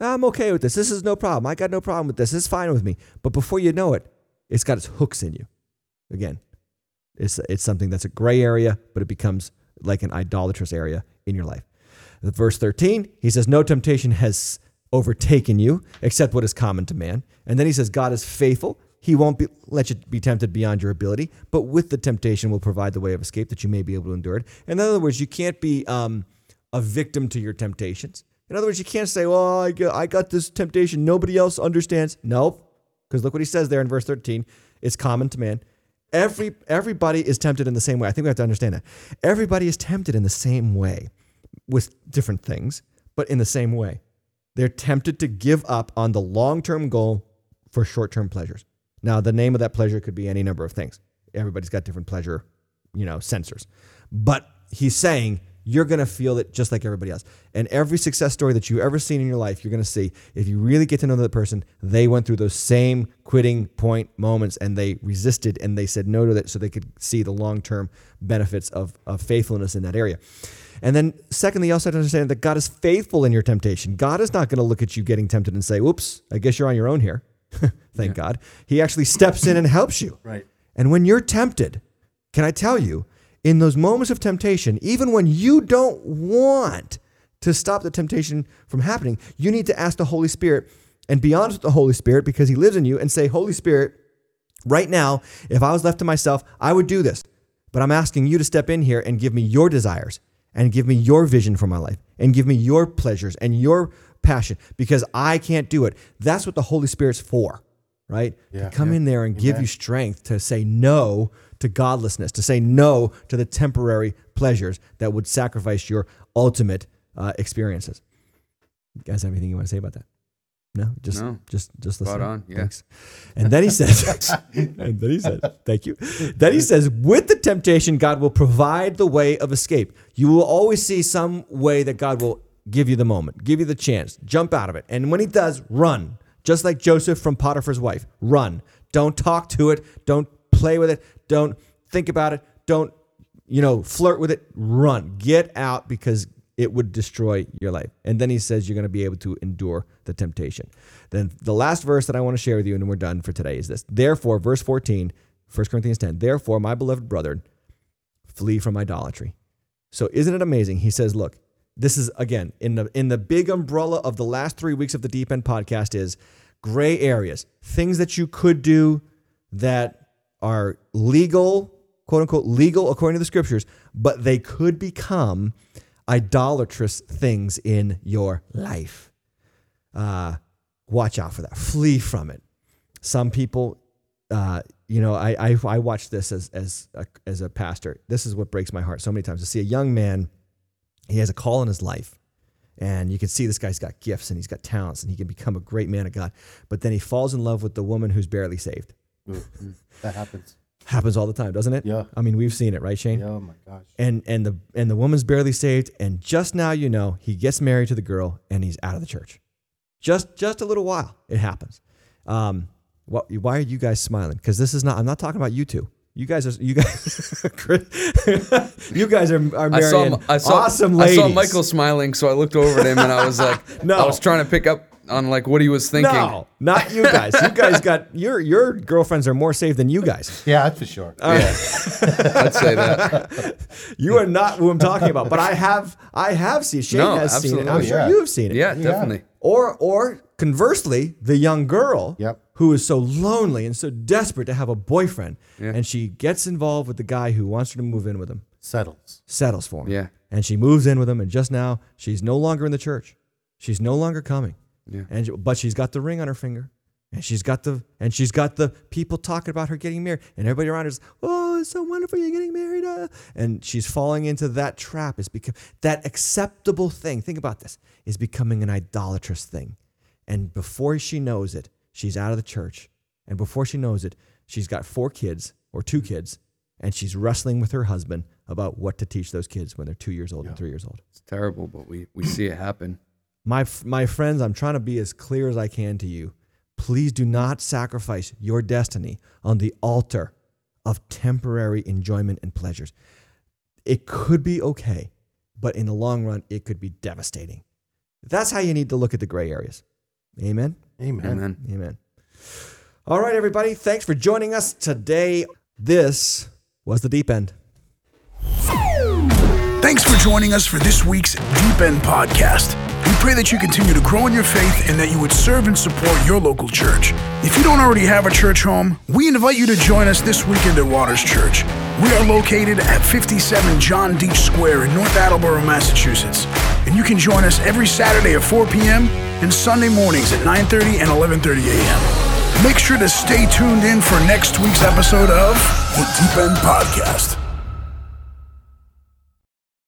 I'm okay with this. This is no problem. I got no problem with this. This is fine with me. But before you know it, it's got its hooks in you. Again, it's, it's something that's a gray area, but it becomes like an idolatrous area in your life. Verse 13, he says, No temptation has overtaken you except what is common to man. And then he says, God is faithful. He won't be, let you be tempted beyond your ability, but with the temptation will provide the way of escape that you may be able to endure it. In other words, you can't be um, a victim to your temptations. In other words, you can't say, Well, I got, I got this temptation. Nobody else understands. Nope. Because look what he says there in verse 13. It's common to man. Every everybody is tempted in the same way. I think we have to understand that. Everybody is tempted in the same way with different things, but in the same way. They're tempted to give up on the long-term goal for short-term pleasures. Now, the name of that pleasure could be any number of things. Everybody's got different pleasure, you know, sensors. But he's saying you're going to feel it just like everybody else. And every success story that you've ever seen in your life, you're going to see if you really get to know the person, they went through those same quitting point moments and they resisted and they said no to that so they could see the long term benefits of, of faithfulness in that area. And then, secondly, you also have to understand that God is faithful in your temptation. God is not going to look at you getting tempted and say, "Oops, I guess you're on your own here." Thank God. He actually steps in and helps you. Right. And when you're tempted, can I tell you, in those moments of temptation, even when you don't want to stop the temptation from happening, you need to ask the Holy Spirit and be honest with the Holy Spirit because He lives in you and say, Holy Spirit, right now, if I was left to myself, I would do this. But I'm asking you to step in here and give me your desires and give me your vision for my life and give me your pleasures and your passion because I can't do it. That's what the Holy Spirit's for, right? Yeah, to come yeah. in there and give you strength to say no to godlessness, to say no to the temporary pleasures that would sacrifice your ultimate uh, experiences. You guys have anything you want to say about that? No, just No. just just Spot listen. on, yeah. Thanks. And then he says, and then he says, thank you. Then he says, with the temptation, God will provide the way of escape. You will always see some way that God will give you the moment, give you the chance, jump out of it. And when he does, run. Just like Joseph from Potiphar's wife, run. Don't talk to it. Don't play with it. Don't think about it. Don't, you know, flirt with it. Run. Get out because it would destroy your life. And then he says you're going to be able to endure the temptation. Then the last verse that I want to share with you, and we're done for today, is this. Therefore, verse 14, 1 Corinthians 10, therefore, my beloved brethren, flee from idolatry. So isn't it amazing? He says, look, this is again in the in the big umbrella of the last three weeks of the Deep End podcast is gray areas, things that you could do that are legal, quote unquote, legal according to the scriptures, but they could become idolatrous things in your life. Uh, watch out for that. Flee from it. Some people, uh, you know, I, I I watch this as as a, as a pastor. This is what breaks my heart so many times to see a young man. He has a call in his life, and you can see this guy's got gifts and he's got talents and he can become a great man of God. But then he falls in love with the woman who's barely saved. Mm, that happens. Happens all the time, doesn't it? Yeah. I mean, we've seen it, right, Shane? Yeah, oh my gosh. and and the and the woman's barely saved and just now you know he gets married to the girl and he's out of the church just just a little while it happens um what, why are you guys smiling because this is not i'm not talking about you two you guys are you guys you guys are, are I saw, I saw, awesome I saw Michael smiling, so I looked over at him and I was like, No. I was trying to pick up on like what he was thinking. no not you guys you guys got your your girlfriends are more saved than you guys Yeah, that's for sure. Yeah, I'd say that. you are not who i'm talking about but i have i have seen shane No, has seen it i'm sure Yeah. you've seen it Yeah, definitely. Or or conversely, the young girl Yep. who is so lonely and so desperate to have a boyfriend, and she gets involved with the guy who wants her to move in with him, Settles. settles for him. Yeah. And she moves in with him, and just now she's no longer in the church. She's no longer coming. Yeah. And but she's got the ring on her finger. And she's got the and she's got the people talking about her getting married, and everybody around her is, oh, it's so wonderful you're getting married, uh." and she's falling into that trap. Is become that acceptable thing. Think about this: is becoming an idolatrous thing, and before she knows it, she's out of the church, and before she knows it, she's got four kids or two kids, and she's wrestling with her husband about what to teach those kids when they're two years old and three years old. It's terrible, but we, we see it happen. My, my friends, I'm trying to be as clear as I can to you. Please do not sacrifice your destiny on the altar of temporary enjoyment and pleasures. It could be okay, but in the long run, it could be devastating. That's how you need to look at the gray areas. Amen. Amen. Amen. Amen. All right, everybody. Thanks for joining us today. This was the deep end. Thanks for joining us for this week's Deep End Podcast. Pray that you continue to grow in your faith and that you would serve and support your local church. If you don't already have a church home, we invite you to join us this weekend at Waters Church. We are located at 57 John Dietsch Square in North Attleboro, Massachusetts. And you can join us every Saturday at 4 p.m. and Sunday mornings at 9:30 and 11:30 a.m. Make sure to stay tuned in for next week's episode of the Deep End Podcast.